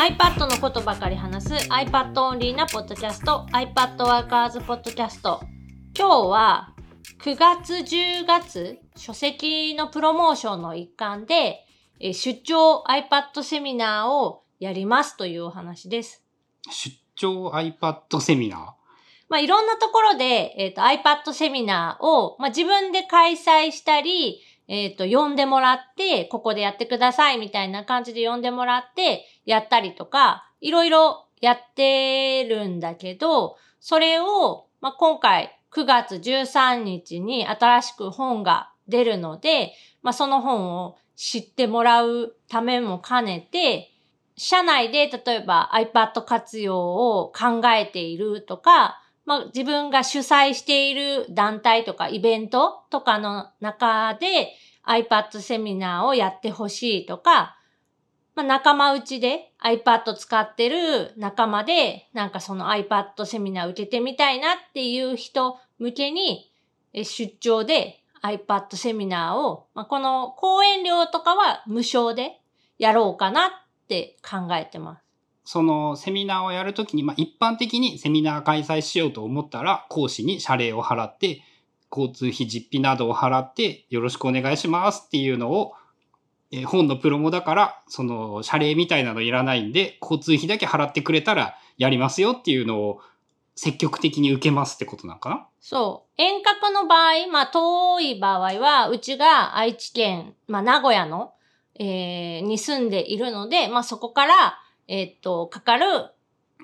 iPad のことばかり話す iPad オンリーなポッドキャスト iPad Workers ポッドキャスト今日は9月10月書籍のプロモーションの一環でえ出張 iPad セミナーをやりますというお話です。出張 iPad セミナー？まあ、いろんなところで、えっ、と、iPad セミナーを、まあ、自分で開催したり、えっ、と、呼んでもらって、ここでやってくださいみたいな感じで呼んでもらって、やったりとか、いろいろやってるんだけど、それを、まあ、今回9月13日に新しく本が出るので、まあ、その本を知ってもらうためも兼ねて、社内で例えば iPad 活用を考えているとか、まあ、自分が主催している団体とかイベントとかの中で iPad セミナーをやってほしいとか、まあ、仲間内で iPad 使ってる仲間でなんかその iPad セミナー受けてみたいなっていう人向けに出張で iPad セミナーを、まあ、この講演料とかは無償でやろうかなって考えてます。そのセミナーをやるときに、まあ、一般的にセミナー開催しようと思ったら、講師に謝礼を払って、交通費実費などを払って、よろしくお願いしますっていうのを、えー本のプロモだから、その謝礼みたいなのいらないんで、交通費だけ払ってくれたらやりますよっていうのを積極的に受けますってことなんかな？そう。遠隔の場合、まあ遠い場合は、うちが愛知県、まあ名古屋の、えーに住んでいるので、まあそこから、えーっと、かかる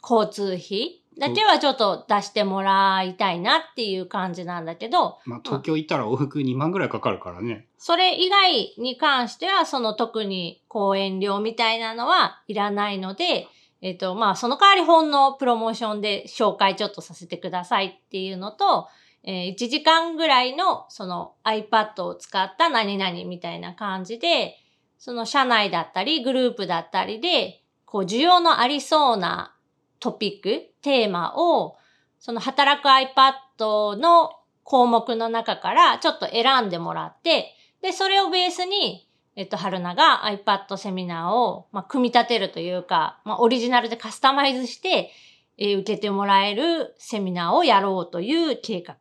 交通費だけはちょっと出してもらいたいなっていう感じなんだけど、まあ、東京行ったら往復2万ぐらいかかるからね。それ以外に関しては、その特に講演料みたいなのはいらないので、えっ、と、まあ、その代わり本のプロモーションで紹介ちょっとさせてくださいっていうのと、えー1時間ぐらいのその iPad を使った何々みたいな感じで、その社内だったりグループだったりで、こう需要のありそうなトピック、テーマを、その働く iPad の項目の中からちょっと選んでもらって、で、それをベースに、えっと、春菜が iPad セミナーを、まあ、組み立てるというか、まあ、オリジナルでカスタマイズして、えー受けてもらえるセミナーをやろうという計画。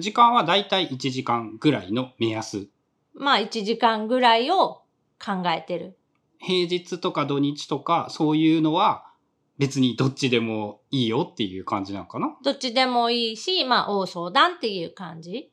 時間はだいたい1時間ぐらいの目安。まあ、1時間ぐらいを考えてる。平日とか土日とかそういうのは別にどっちでもいいよっていう感じなのかな？どっちでもいいし、まあ、大相談っていう感じ。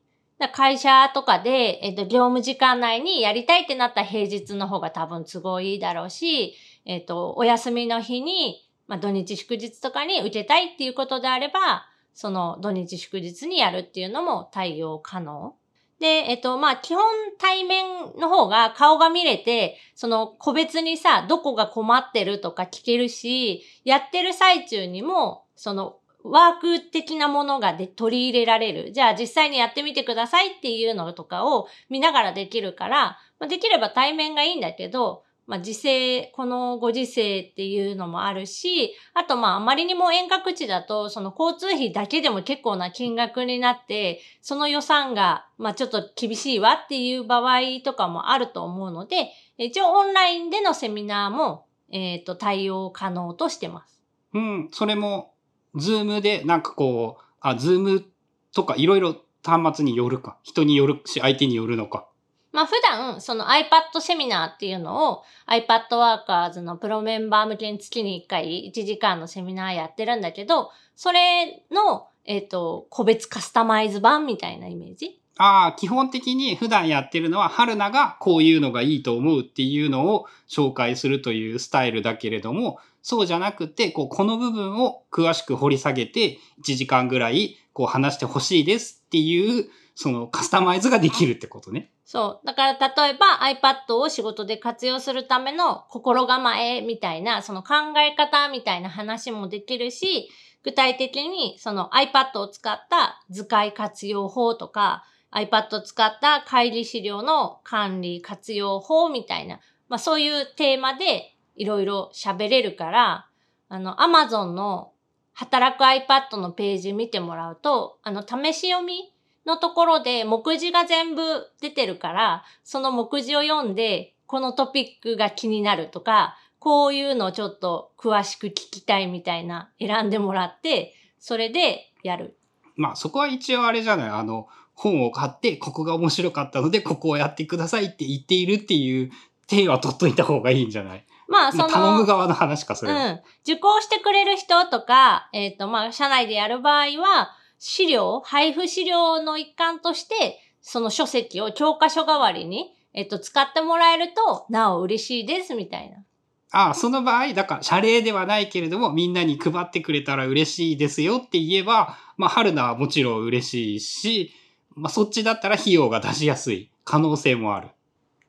会社とかで、えっと、業務時間内にやりたいってなった平日の方が多分都合いいだろうし、えっと、お休みの日に、まあ、土日祝日とかに受けたいっていうことであれば、その土日祝日にやるっていうのも対応可能。で、えっと、まあ、基本対面の方が顔が見れて、その個別にさ、どこが困ってるとか聞けるし、やってる最中にも、そのワーク的なものがで取り入れられる。じゃあ実際にやってみてくださいっていうのとかを見ながらできるから、まあ、できれば対面がいいんだけど、まあ、時勢、このご時世っていうのもあるし、あとまああまりにも遠隔地だと、その交通費だけでも結構な金額になって、その予算がまあちょっと厳しいわっていう場合とかもあると思うので、一応オンラインでのセミナーも、えっ、と、対応可能としてます。うん、それも、ズームでなんかこう、あ、ズームとかいろいろ端末によるか。人によるし、相手によるのか。まあ普段、その iPad セミナーっていうのを iPad Workers のプロメンバー向けに月に1回1時間のセミナーやってるんだけど、それの、えっ、と、個別カスタマイズ版みたいなイメージ？ああ、基本的に普段やってるのは、春菜がこういうのがいいと思うっていうのを紹介するというスタイルだけれども、そうじゃなくて、こう、この部分を詳しく掘り下げて、1時間ぐらい、こう話してほしいですっていう、そのカスタマイズができるってことね。そう。だから例えば iPad を仕事で活用するための心構えみたいな、その考え方みたいな話もできるし、具体的にその iPad を使った図解活用法とか、iPad を使った会議資料の管理活用法みたいな、まあそういうテーマでいろいろ喋れるから、あの Amazon の働く iPad のページ見てもらうと、あの試し読みのところで目次が全部出てるから、その目次を読んで、このトピックが気になるとか、こういうのちょっと詳しく聞きたいみたいな選んでもらって、それでやる。まあそこは一応あれじゃない？あの、本を買って、ここが面白かったので、ここをやってくださいって言っているっていう手は取っといた方がいいんじゃない？まあ、そまあ、の、頼む側の話か、それは。うん。受講してくれる人とか、えっ、と、まあ、社内でやる場合は、資料、配布資料の一環として、その書籍を教科書代わりに、えっ、と、使ってもらえると、なお嬉しいです、みたいな。ああ、その場合、だから、謝礼ではないけれども、みんなに配ってくれたら嬉しいですよって言えば、まあ、春菜はもちろん嬉しいし、まあ、そっちだったら費用が出しやすい可能性もある。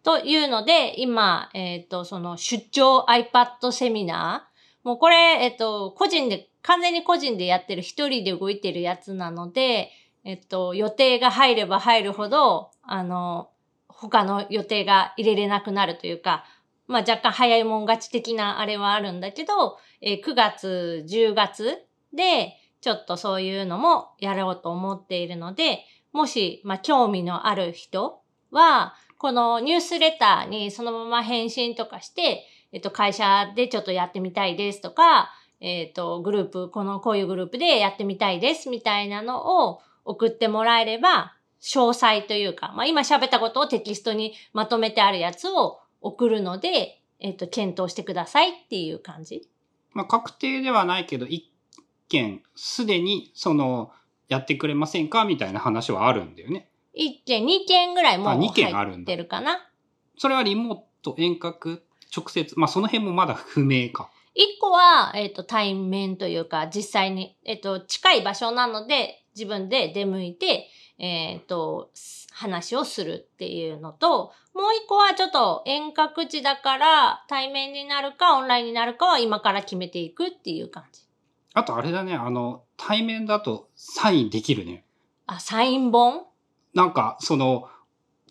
というので、今、えっ、と、その出張 iPad セミナー。もうこれ、えっ、と、個人で、完全に個人でやってる、一人で動いてるやつなので、えっ、と、予定が入れば入るほど、あの、他の予定が入れれなくなるというか、まあ若干早いもん勝ち的なあれはあるんだけど、えー9月、10月で、ちょっとそういうのもやろうと思っているので、もし、まあ興味のある人は、このニュースレターにそのまま返信とかして、えっと、会社でちょっとやってみたいですとか、えっと、グループ、この、こういうグループでやってみたいですみたいなのを送ってもらえれば、詳細というか、まあ今喋ったことをテキストにまとめてあるやつを送るので、えっと、検討してくださいっていう感じ。まあ、確定ではないけど、一件、すでに、その、やってくれませんかみたいな話はあるんだよね。1件、2件ぐらいもうあ二件あるんだ入ってるかな。それはリモート、遠隔、直接、まあ、その辺もまだ不明か。一個は、えっ、と、対面というか、実際に、えっ、と、近い場所なので、自分で出向いて、えっ、と、話をするっていうのと、もう一個はちょっと遠隔地だから、対面になるかオンラインになるかは今から決めていくっていう感じ。あとあれだね、あの、対面だとサインできるね。あ、サイン本？なんか、その、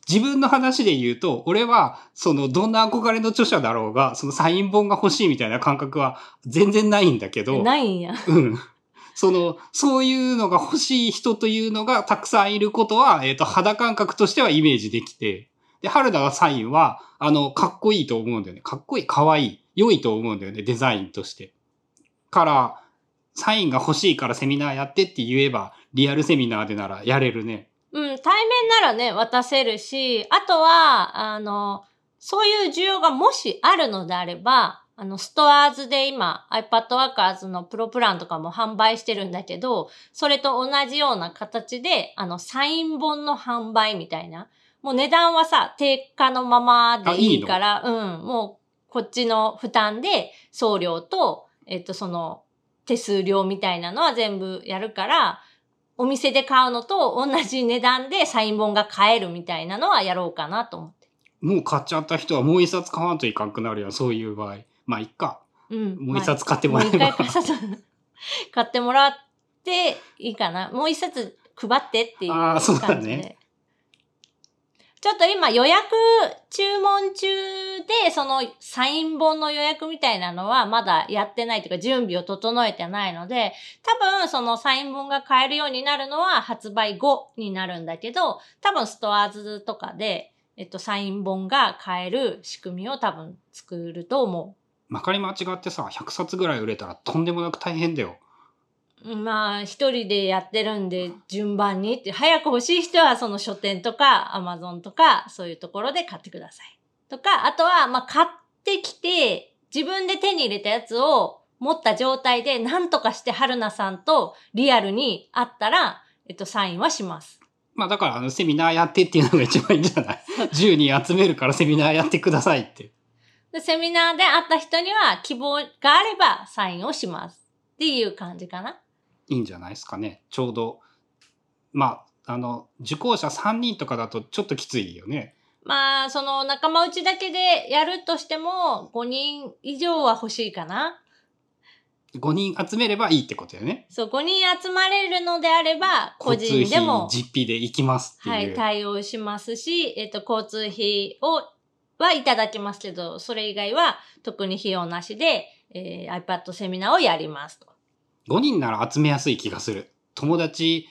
自分の話で言うと、俺は、その、どんな憧れの著者だろうが、そのサイン本が欲しいみたいな感覚は全然ないんだけど、ないんや。うん。その、そういうのが欲しい人というのがたくさんいることは、えっ、と、肌感覚としてはイメージできて、で、春田はサインは、あの、かっこいいと思うんだよね。かっこいい、かわいい、良いと思うんだよね、デザインとして。から、サインが欲しいからセミナーやってって言えば、リアルセミナーでならやれるね。うん、対面ならね、渡せるし、あとは、あの、そういう需要がもしあるのであれば、あの、ストアーズで今、iPad Workers のプロプランとかも販売してるんだけど、それと同じような形で、あの、サイン本の販売みたいな。もう値段はさ、定価のままでいいから、うん、もう、こっちの負担で送料と、えっと、その、手数料みたいなのは全部やるから、お店で買うのと同じ値段でサイン本が買えるみたいなのはやろうかなと思って。もう買っちゃった人はもう一冊買わんといかんくなるやん、そういう場合。まあ、いっか。うん。もう一冊買ってもらえば一回買さ買ってもらっていいかな。もう一冊配ってっていうあ感じーそうだで。ねちょっと今予約注文中で、そのサイン本の予約みたいなのはまだやってないというか準備を整えてないので、多分そのサイン本が買えるようになるのは発売後になるんだけど、多分ストアーズとかで、えっと、サイン本が買える仕組みを多分作ると思うまかり間違ってさ、100冊ぐらい売れたらとんでもなく大変だよ。う。まあ、一人でやってるんで、順番にって、早く欲しい人はその書店とか、アマゾンとか、そういうところで買ってください。とか、あとは、まあ、買ってきて、自分で手に入れたやつを持った状態で、何とかして春菜さんとリアルに会ったら、えっと、サインはします。まあだからあのセミナーやってっていうのが一番いいんじゃない ?10 人集めるからセミナーやってくださいって。で、セミナーで会った人には希望があればサインをします。っていう感じかな。いいんじゃないですかね。ちょうど。まあ、あの、受講者3人とかだとちょっときついよね。まあ、その仲間内だけでやるとしても、5人以上は欲しいかな。5人集めればいいってことよね。そう、5人集まれるのであれば、個人でも、実費で行きますっていう。はい、対応しますし、えっ、と、交通費を、はいただきますけど、それ以外は特に費用なしで、えー iPad セミナーをやりますと。5人なら集めやすい気がする。友達、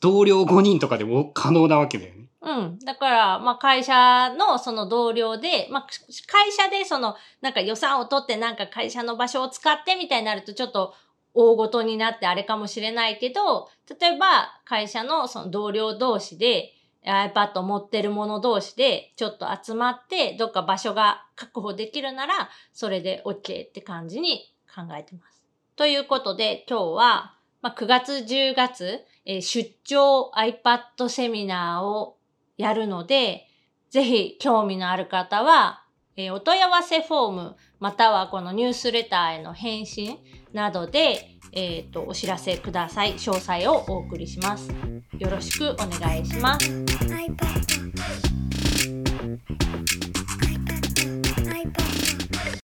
同僚5人とかでも可能なわけだよね。うん。だから、まあ会社のその同僚で、まあ会社でそのなんか予算を取ってなんか会社の場所を使ってみたいになるとちょっと大ごとになってあれかもしれないけど、例えば会社のその同僚同士で iPad 持ってる者同士でちょっと集まってどっか場所が確保できるならそれで OK って感じに考えてます。ということで今日は、まあ、9月10月、え出張 iPad セミナーをやるので、ぜひ興味のある方は、えお問い合わせフォーム、またはこのニュースレターへの返信などで、えっ、と、お知らせください。詳細をお送りします。よろしくお願いします。